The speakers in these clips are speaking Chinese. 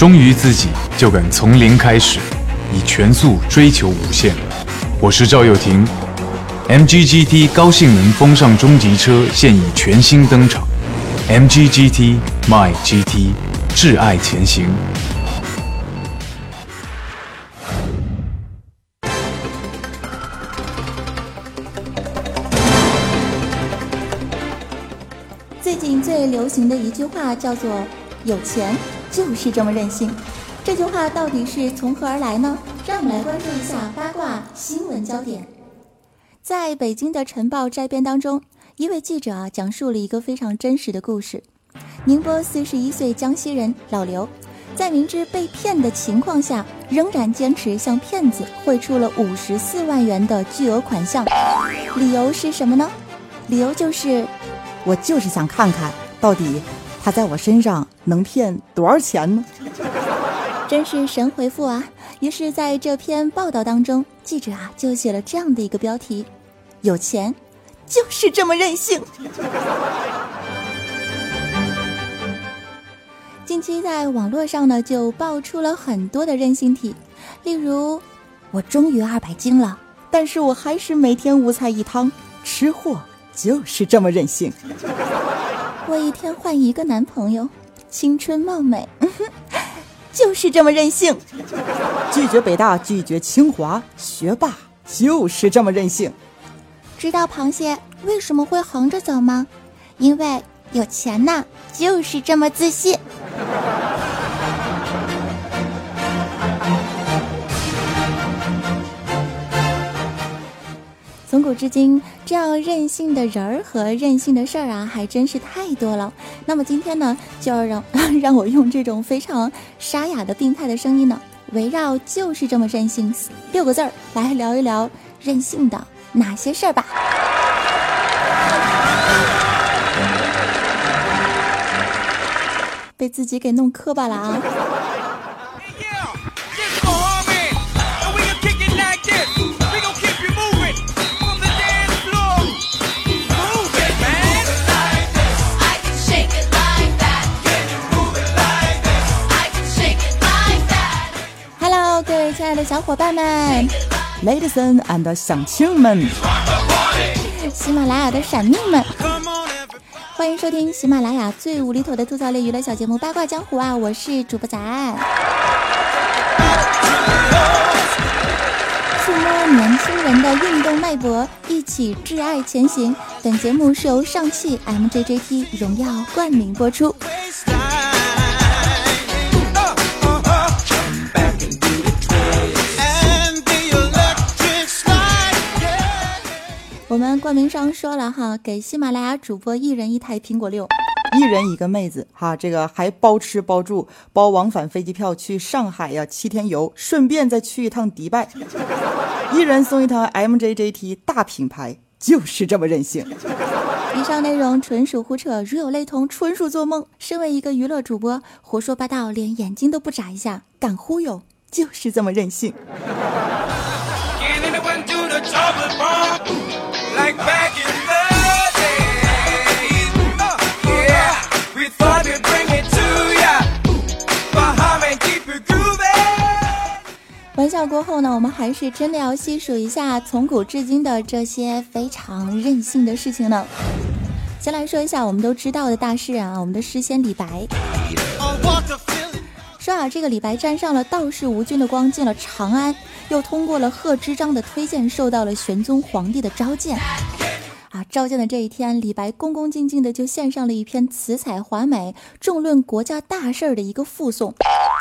忠于自己，就敢从零开始，以全速追求无限。我是赵又廷，MGGT 高性能风尚中级车现已全新登场，MGGT My GT，挚爱前行。最近最流行的一句话叫做“有钱就是这么任性”，这句话到底是从何而来呢？让我们来关注一下八卦新闻焦点。在北京的晨报摘编当中，一位记者啊讲述了一个非常真实的故事：宁波四十一岁江西人老刘，在明知被骗的情况下，仍然坚持向骗子汇出了五十四万元的巨额款项，理由是什么呢？理由就是。我就是想看看到底他在我身上能骗多少钱呢？真是神回复啊！于是，在这篇报道当中，记者啊就写了这样的一个标题：“有钱就是这么任性。”近期在网络上呢，就爆出了很多的任性体，例如：“我终于二百斤了，但是我还是每天五菜一汤，吃货。”就是这么任性。我一天换一个男朋友，青春貌美，就是这么任性。拒绝北大，拒绝清华，学霸就是这么任性。知道螃蟹为什么会横着走吗？因为有钱呐，就是这么自信。从古至今，这样任性的人儿和任性的事儿啊，还真是太多了。那么今天呢，就要让 让我用这种非常沙哑的病态的声音呢，围绕“就是这么任性”六个字儿来聊一聊任性的哪些事儿吧。被自己给弄磕巴了啊！爱的小伙伴们，Ladies and 乡亲们，喜马拉雅的闪命们，欢迎收听喜马拉雅最无厘头的吐槽类娱乐小节目《八卦江湖》啊！我是主播仔。触摸年轻人的运动脉搏，一起挚爱前行。本节目是由上汽 MJJT 荣耀冠名播出。我们冠名商说了哈，给喜马拉雅主播一人一台苹果六，一人一个妹子哈，这个还包吃包住，包往返飞机票去上海呀，七天游，顺便再去一趟迪拜，一人送一台 MJJT 大品牌，就是这么任性。以上内容纯属胡扯，如有雷同，纯属做梦。身为一个娱乐主播，胡说八道，连眼睛都不眨一下，敢忽悠，就是这么任性。玩笑过后呢，我们还是真的要细数一下从古至今的这些非常任性的事情呢。先来说一下我们都知道的大事啊，我们的诗仙李白。说啊，这个李白沾上了道士吴军的光，进了长安，又通过了贺知章的推荐，受到了玄宗皇帝的召见。啊，召见的这一天，李白恭恭敬敬的就献上了一篇辞采华美、重论国家大事儿的一个附送，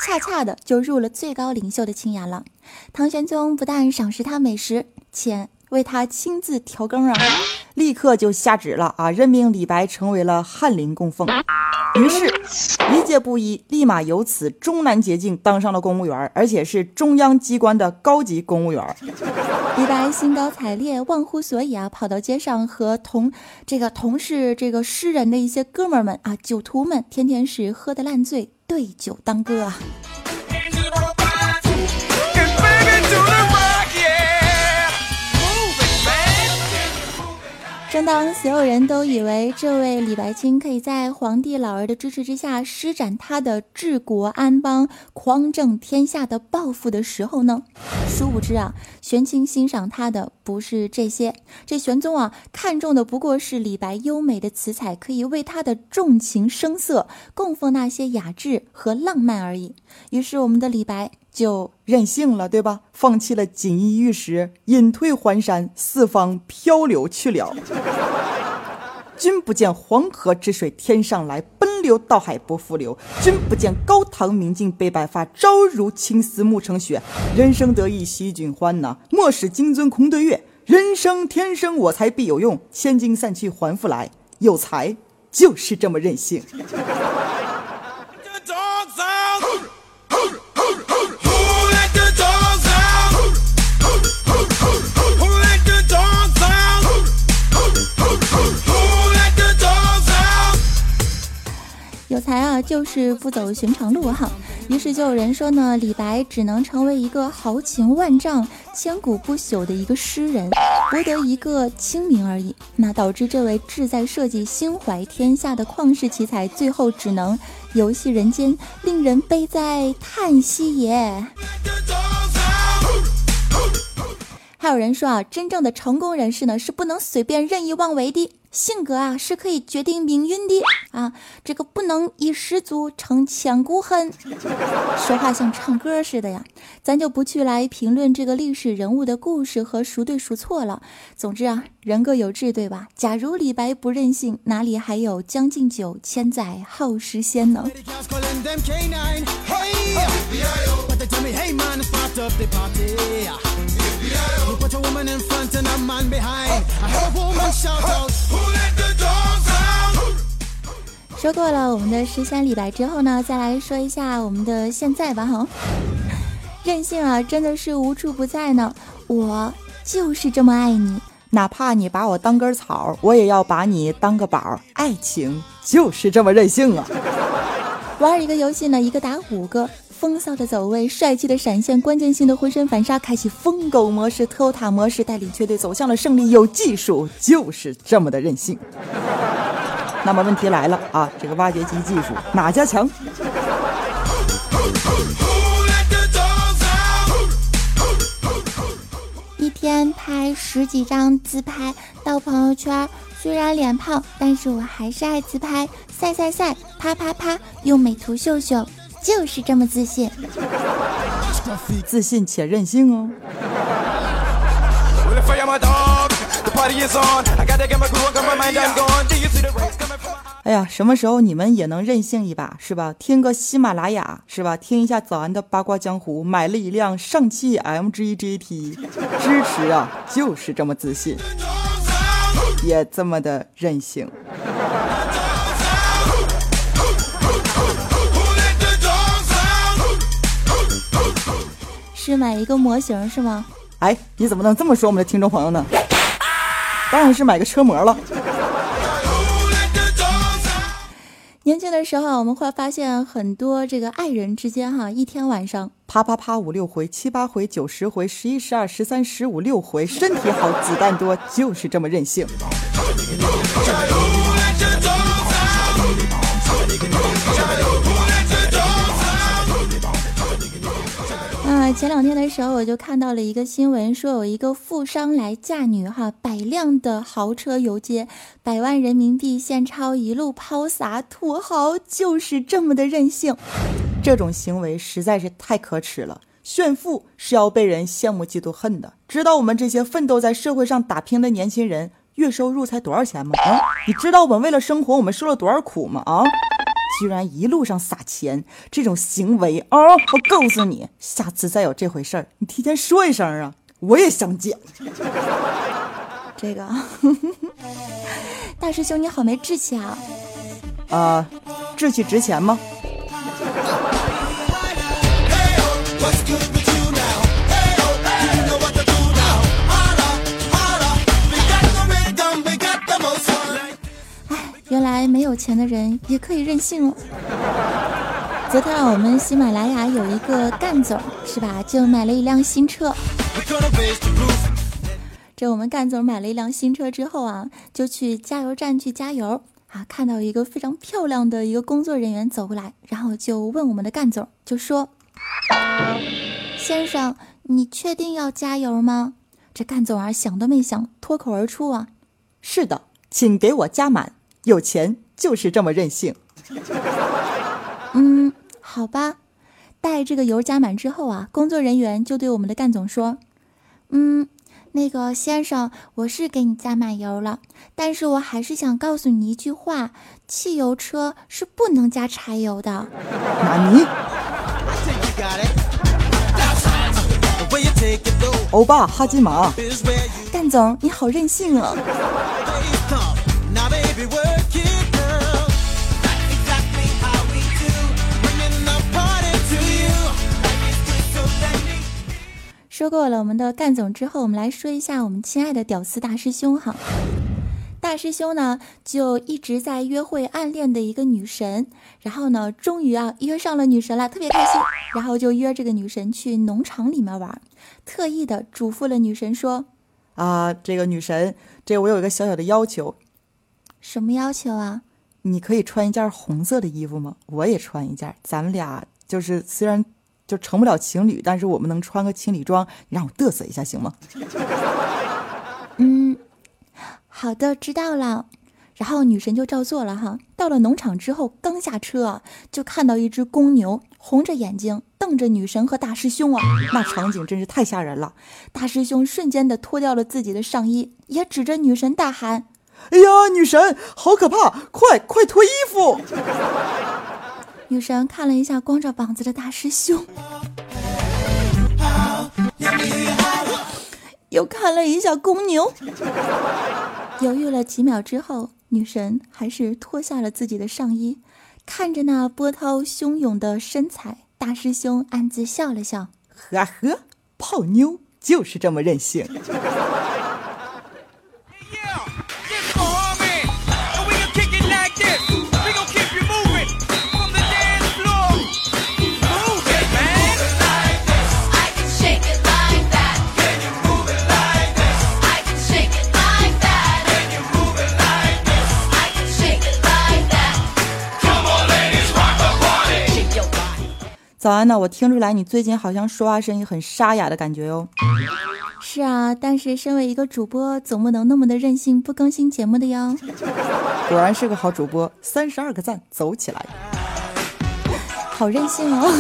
恰恰的就入了最高领袖的青眼了。唐玄宗不但赏识他美食，且为他亲自调羹啊，立刻就下旨了啊，任命李白成为了翰林供奉。于是，一介布衣，立马由此终南捷径当上了公务员，而且是中央机关的高级公务员。李白兴高采烈，忘乎所以啊，跑到街上和同这个同是这个诗人的一些哥们儿们啊，酒徒们，天天是喝得烂醉，对酒当歌啊。正当所有人都以为这位李白清可以在皇帝老儿的支持之下施展他的治国安邦、匡正天下的抱负的时候呢，殊不知啊，玄清欣赏他的不是这些，这玄宗啊看中的不过是李白优美的词采，可以为他的重情声色供奉那些雅致和浪漫而已。于是我们的李白。就任性了，对吧？放弃了锦衣玉食，隐退环山，四方漂流去了。君不见黄河之水天上来，奔流到海不复流。君不见高堂明镜悲白发，朝如青丝暮成雪。人生得意须尽欢呐，莫使金樽空对月。人生天生我材必有用，千金散去还复来。有才就是这么任性。就是不走寻常路哈。于是就有人说呢，李白只能成为一个豪情万丈、千古不朽的一个诗人，博得一个清名而已。那导致这位志在社稷、心怀天下的旷世奇才，最后只能游戏人间，令人悲哉叹息也。还有人说啊，真正的成功人士呢，是不能随便任意妄为的。性格啊是可以决定命运的啊，这个不能一失足成千古恨。说话像唱歌似的呀，咱就不去来评论这个历史人物的故事和孰对孰错了。总之啊，人各有志，对吧？假如李白不任性，哪里还有《将进酒》千载好时仙呢？说过了我们的十三李白之后呢，再来说一下我们的现在吧哈。任性啊，真的是无处不在呢。我就是这么爱你，哪怕你把我当根草，我也要把你当个宝。爱情就是这么任性啊！玩一个游戏呢，一个打五个。风骚的走位，帅气的闪现，关键性的浑身反杀，开启疯狗模式、特塔模式，带领球队走向了胜利。有技术，就是这么的任性。那么问题来了啊，这个挖掘机技术哪家强？一天拍十几张自拍到朋友圈，虽然脸胖，但是我还是爱自拍，晒晒晒，啪啪啪，用美图秀秀。就是这么自信，自信且任性哦。哎呀，什么时候你们也能任性一把是吧？听个喜马拉雅是吧？听一下早安的八卦江湖，买了一辆上汽 MG GT，支持啊！就是这么自信，也这么的任性。是买一个模型是吗？哎，你怎么能这么说我们的听众朋友呢？当然是买个车模了。年轻的时候，我们会发现很多这个爱人之间哈，一天晚上啪啪啪五六回、七八回、九十回、十一十二、十三十五六回，身体好，子弹多，就是这么任性。前两天的时候，我就看到了一个新闻，说有一个富商来嫁女，哈，百辆的豪车游街，百万人民币现钞一路抛洒，土豪就是这么的任性，这种行为实在是太可耻了。炫富是要被人羡慕、嫉妒、恨的。知道我们这些奋斗在社会上打拼的年轻人月收入才多少钱吗？啊，你知道我们为了生活我们受了多少苦吗？啊？居然一路上撒钱，这种行为哦！我告诉你，下次再有这回事儿，你提前说一声啊，我也想捡。这个 大师兄你好没志气啊！啊，志气值钱吗？原来没有钱的人也可以任性哦。昨天啊我们喜马拉雅有一个干总是吧，就买了一辆新车。这我们干总买了一辆新车之后啊，就去加油站去加油啊，看到一个非常漂亮的一个工作人员走过来，然后就问我们的干总，就说：“先生，你确定要加油吗？”这干总啊想都没想，脱口而出啊：“是的，请给我加满，有钱就是这么任性。”嗯，好吧。待这个油加满之后啊，工作人员就对我们的干总说：“嗯，那个先生，我是给你加满油了，但是我还是想告诉你一句话：汽油车是不能加柴油的。”纳尼？欧巴哈基马，干总你好任性啊！说过了我们的干总之后，我们来说一下我们亲爱的屌丝大师兄哈。大师兄呢就一直在约会暗恋的一个女神，然后呢终于啊约上了女神了，特别开心，然后就约这个女神去农场里面玩，特意的嘱咐了女神说：“啊，这个女神，这我有一个小小的要求，什么要求啊？你可以穿一件红色的衣服吗？我也穿一件，咱们俩就是虽然。”就成不了情侣，但是我们能穿个情侣装，你让我嘚瑟一下行吗？嗯，好的，知道了。然后女神就照做了哈。到了农场之后，刚下车就看到一只公牛红着眼睛瞪着女神和大师兄啊，那场景真是太吓人了。大师兄瞬间的脱掉了自己的上衣，也指着女神大喊：“哎呀，女神好可怕！快快脱衣服！” 女神看了一下光着膀子的大师兄，又看了一下公牛，犹豫了几秒之后，女神还是脱下了自己的上衣，看着那波涛汹涌的身材，大师兄暗自笑了笑，呵呵，泡妞就是这么任性。早安呢，我听出来你最近好像说话声音很沙哑的感觉哟。是啊，但是身为一个主播，总不能那么的任性不更新节目的哟。果然是个好主播，三十二个赞，走起来！好任性哦。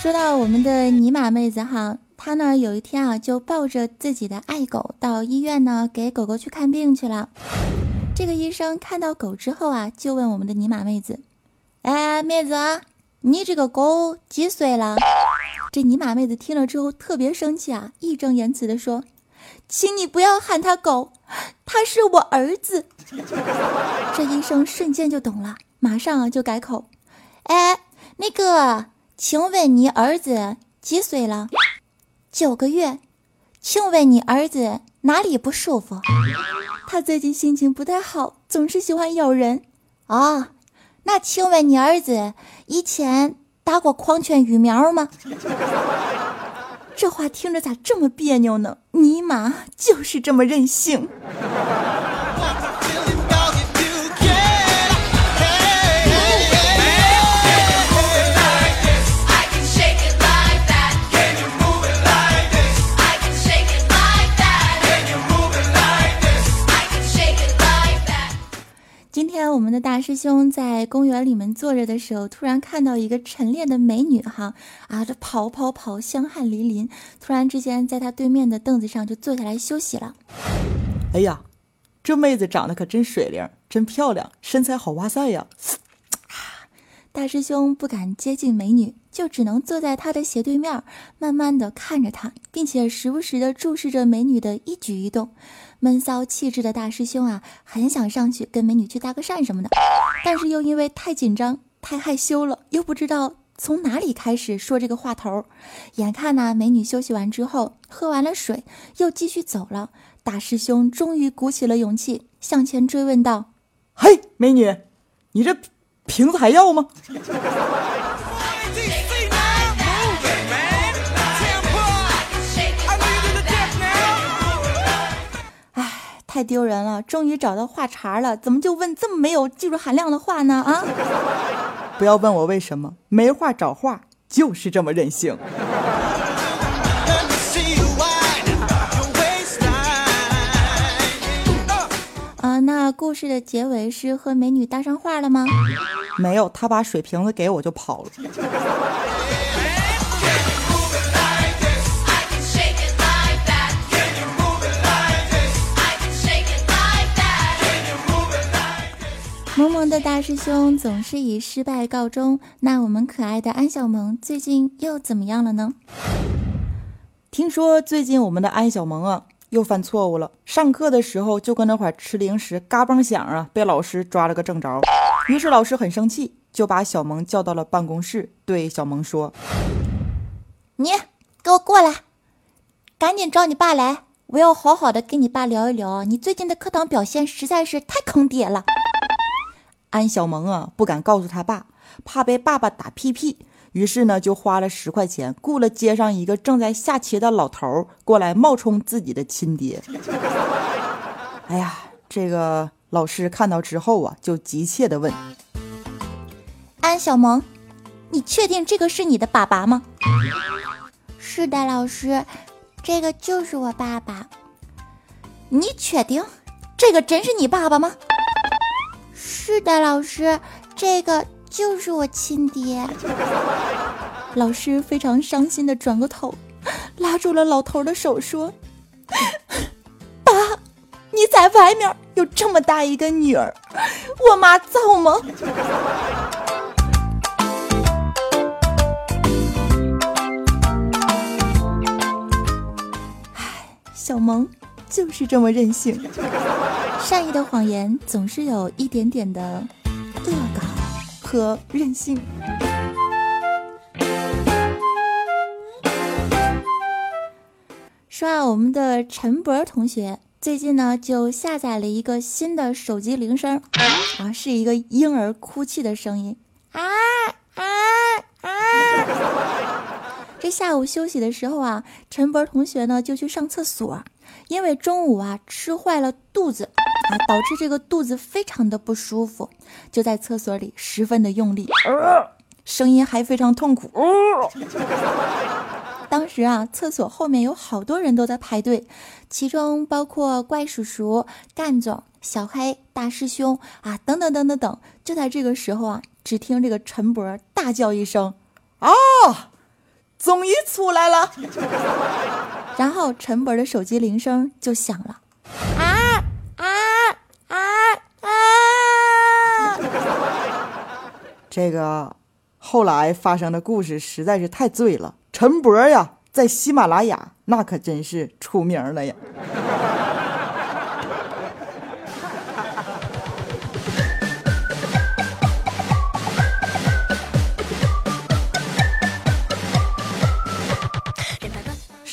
说到我们的尼玛妹子哈。他呢，有一天啊，就抱着自己的爱狗到医院呢，给狗狗去看病去了。这个医生看到狗之后啊，就问我们的尼玛妹子：“哎，妹子，你这个狗几岁了？”这尼玛妹子听了之后特别生气啊，义正言辞的说：“请你不要喊他狗，他是我儿子。”这医生瞬间就懂了，马上啊就改口：“哎，那个，请问你儿子几岁了？”九个月，请问你儿子哪里不舒服？他最近心情不太好，总是喜欢咬人。啊，那请问你儿子以前打过狂犬疫苗吗？这话听着咋这么别扭呢？尼玛，就是这么任性。我们的大师兄在公园里面坐着的时候，突然看到一个晨练的美女，哈啊，这跑跑跑，香汗淋漓。突然之间，在他对面的凳子上就坐下来休息了。哎呀，这妹子长得可真水灵，真漂亮，身材好哇塞呀！大师兄不敢接近美女，就只能坐在她的斜对面，慢慢的看着她，并且时不时的注视着美女的一举一动。闷骚气质的大师兄啊，很想上去跟美女去搭个讪什么的，但是又因为太紧张、太害羞了，又不知道从哪里开始说这个话头。眼看呢，美女休息完之后，喝完了水，又继续走了。大师兄终于鼓起了勇气，向前追问道：“嘿，美女，你这瓶子还要吗？”太丢人了！终于找到话茬了，怎么就问这么没有技术含量的话呢？啊！不要问我为什么，没话找话就是这么任性。啊，那故事的结尾是和美女搭上话了吗？没有，他把水瓶子给我就跑了。萌萌的大师兄总是以失败告终，那我们可爱的安小萌最近又怎么样了呢？听说最近我们的安小萌啊又犯错误了，上课的时候就跟那块吃零食，嘎嘣响啊，被老师抓了个正着。于是老师很生气，就把小萌叫到了办公室，对小萌说：“你给我过来，赶紧找你爸来，我要好好的跟你爸聊一聊，你最近的课堂表现实在是太坑爹了。”安小萌啊，不敢告诉他爸，怕被爸爸打屁屁，于是呢，就花了十块钱雇了街上一个正在下棋的老头过来冒充自己的亲爹。哎呀，这个老师看到之后啊，就急切的问：“安小萌，你确定这个是你的爸爸吗？”“是的，老师，这个就是我爸爸。”“你确定这个真是你爸爸吗？”是的，老师，这个就是我亲爹。老师非常伤心的转过头，拉住了老头的手，说：“爸，你在外面有这么大一个女儿，我妈造吗？”，小萌就是这么任性。善意的谎言总是有一点点的恶搞和任性。说啊，我们的陈博同学最近呢就下载了一个新的手机铃声，啊，是一个婴儿哭泣的声音，啊啊啊！这下午休息的时候啊，陈博同学呢就去上厕所，因为中午啊吃坏了肚子。啊，导致这个肚子非常的不舒服，就在厕所里十分的用力，声音还非常痛苦。当时啊，厕所后面有好多人都在排队，其中包括怪叔叔、干总、小黑、大师兄啊，等等等等等。就在这个时候啊，只听这个陈博大叫一声：“啊，终于出来了！”然后陈博的手机铃声就响了。啊啊啊啊这个后来发生的故事实在是太醉了。陈博呀，在喜马拉雅那可真是出名了呀。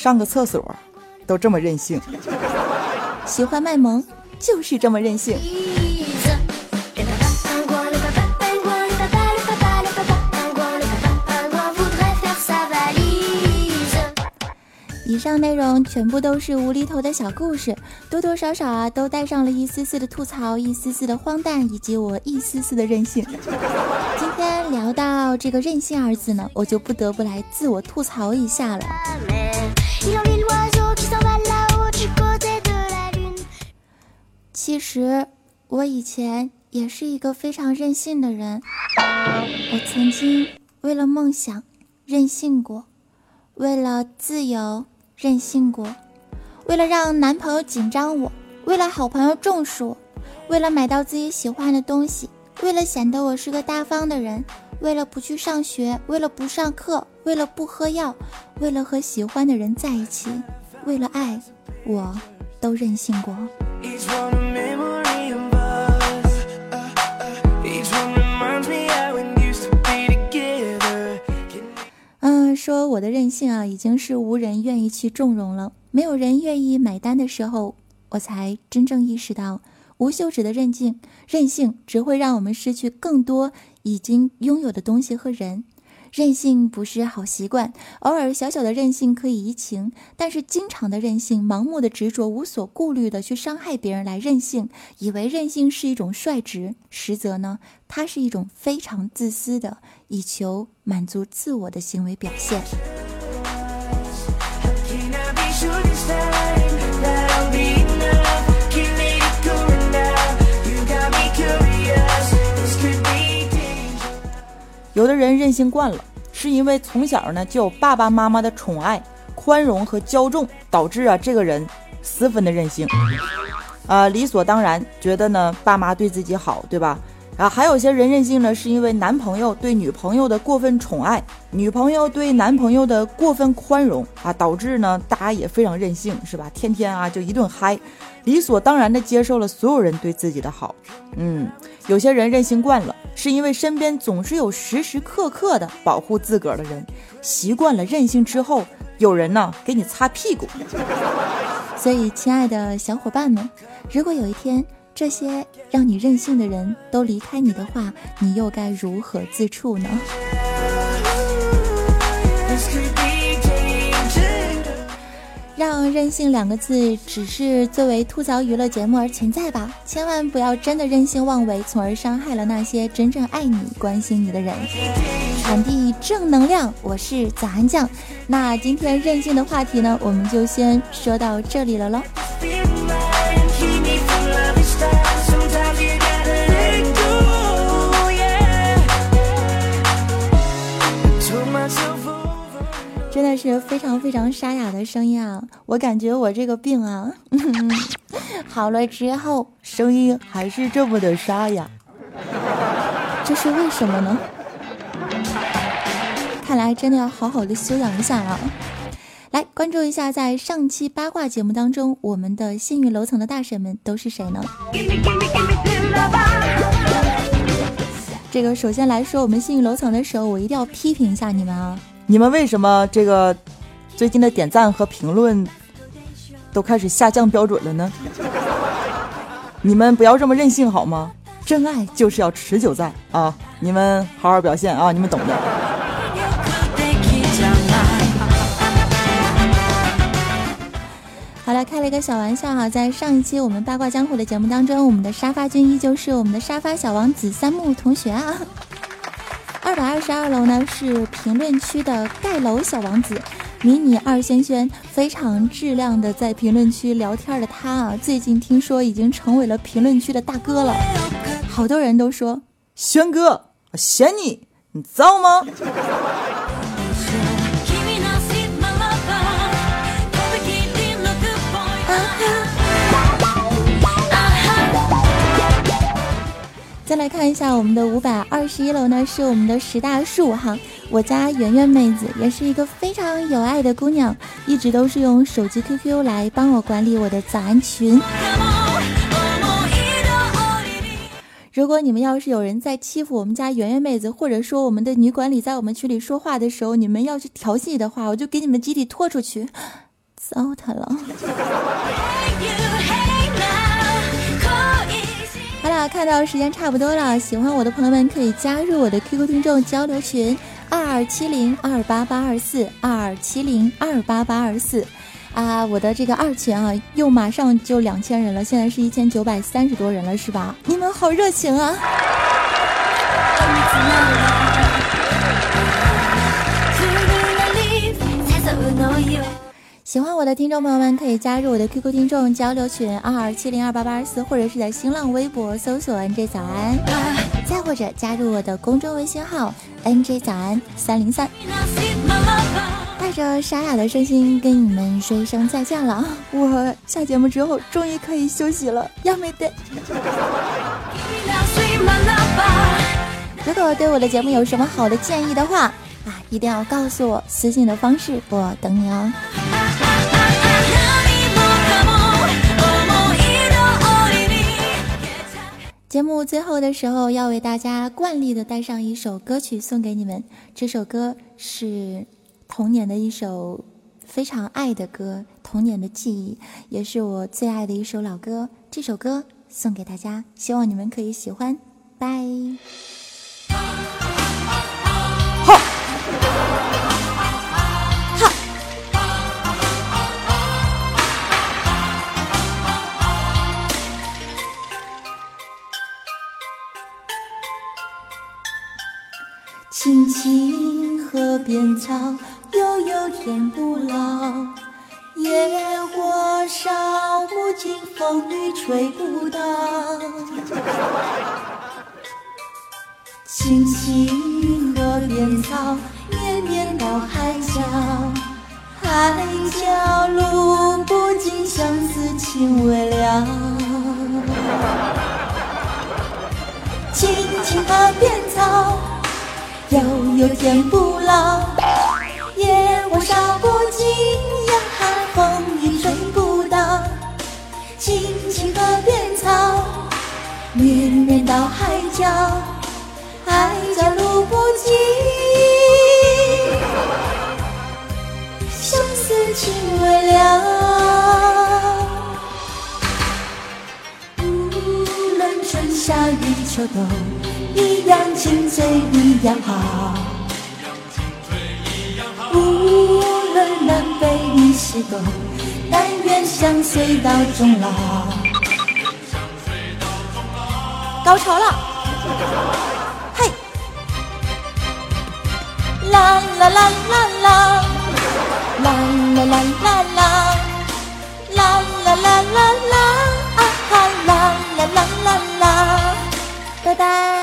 上个厕所都这么任性，喜欢卖萌就是这么任性。以上内容全部都是无厘头的小故事，多多少少啊都带上了一丝丝的吐槽，一丝丝的荒诞，以及我一丝丝的任性。今天聊到这个“任性”二字呢，我就不得不来自我吐槽一下了。其实我以前也是一个非常任性的人，我曾经为了梦想任性过，为了自由。任性过，为了让男朋友紧张我，为了好朋友重视我，为了买到自己喜欢的东西，为了显得我是个大方的人，为了不去上学，为了不上课，为了不喝药，为了和喜欢的人在一起，为了爱，我都任性过。说我的任性啊，已经是无人愿意去纵容了，没有人愿意买单的时候，我才真正意识到，无休止的任性，任性只会让我们失去更多已经拥有的东西和人。任性不是好习惯，偶尔小小的任性可以怡情，但是经常的任性、盲目的执着、无所顾虑的去伤害别人来任性，以为任性是一种率直，实则呢，它是一种非常自私的，以求满足自我的行为表现。有的人任性惯了，是因为从小呢就有爸爸妈妈的宠爱、宽容和骄纵，导致啊这个人十分的任性，啊理所当然觉得呢爸妈对自己好，对吧？啊还有些人任性呢，是因为男朋友对女朋友的过分宠爱，女朋友对男朋友的过分宽容啊，导致呢大家也非常任性，是吧？天天啊就一顿嗨，理所当然的接受了所有人对自己的好，嗯。有些人任性惯了，是因为身边总是有时时刻刻的保护自个儿的人，习惯了任性之后，有人呢给你擦屁股。所以，亲爱的小伙伴们，如果有一天这些让你任性的人都离开你的话，你又该如何自处呢？任性两个字只是作为吐槽娱乐节目而存在吧，千万不要真的任性妄为，从而伤害了那些真正爱你、关心你的人。传递正能量，我是早安酱。那今天任性的话题呢，我们就先说到这里了喽。真的是非常非常沙哑的声音啊！我感觉我这个病啊，好了之后声音还是这么的沙哑，这是为什么呢？看来真的要好好的休养一下啊！来关注一下，在上期八卦节目当中，我们的幸运楼层的大神们都是谁呢？这个首先来说，我们幸运楼层的时候，我一定要批评一下你们啊！你们为什么这个最近的点赞和评论都开始下降标准了呢？你们不要这么任性好吗？真爱就是要持久在啊！你们好好表现啊！你们懂的。好了，开了一个小玩笑哈，在上一期我们八卦江湖的节目当中，我们的沙发君依旧是我们的沙发小王子三木同学啊。二百二十二楼呢是评论区的盖楼小王子，迷你二轩轩，非常质量的在评论区聊天的他啊，最近听说已经成为了评论区的大哥了，好多人都说轩哥，我嫌你，你造吗？再来看一下我们的五百二十一楼呢，是我们的十大树哈。我家圆圆妹子也是一个非常有爱的姑娘，一直都是用手机 QQ 来帮我管理我的早安群。如果你们要是有人在欺负我们家圆圆妹子，或者说我们的女管理在我们群里说话的时候，你们要去调戏的话，我就给你们集体拖出去，糟蹋了。看到时间差不多了，喜欢我的朋友们可以加入我的 QQ 听众交流群二二七零二八八二四二二七零二八八二四啊，我的这个二群啊，又马上就两千人了，现在是一千九百三十多人了，是吧？你们好热情啊！喜欢我的听众朋友们可以加入我的 QQ 听众交流群二二七零二八八二四，或者是在新浪微博搜索 NJ 早安，再或者加入我的公众微信号 NJ 早安三零三。带着沙哑的声音跟你们说一声再见了，我下节目之后终于可以休息了，要没得。如果对我的节目有什么好的建议的话啊，一定要告诉我，私信的方式我等你哦。节目最后的时候，要为大家惯例的带上一首歌曲送给你们。这首歌是童年的一首非常爱的歌，童年的记忆，也是我最爱的一首老歌。这首歌送给大家，希望你们可以喜欢。拜。青青河边草，悠悠天不老。野火烧不尽，风雨吹不倒。青青河边草，绵绵到海角。海角路不尽，相思情未了。青青河边草。悠悠天不老，野火烧不尽，严寒风雨吹不倒。青青河边草，绵绵到海角，海角路不尽，相思情未了。无论春夏与秋冬。一样青翠一样好。无论南北与西东，但愿相随到终老。高潮了！嘿，啦啦啦啦啦，啦啦啦啦啦，啦啦啦啦啦，啊哈，啦啦啦啦啦，拜拜。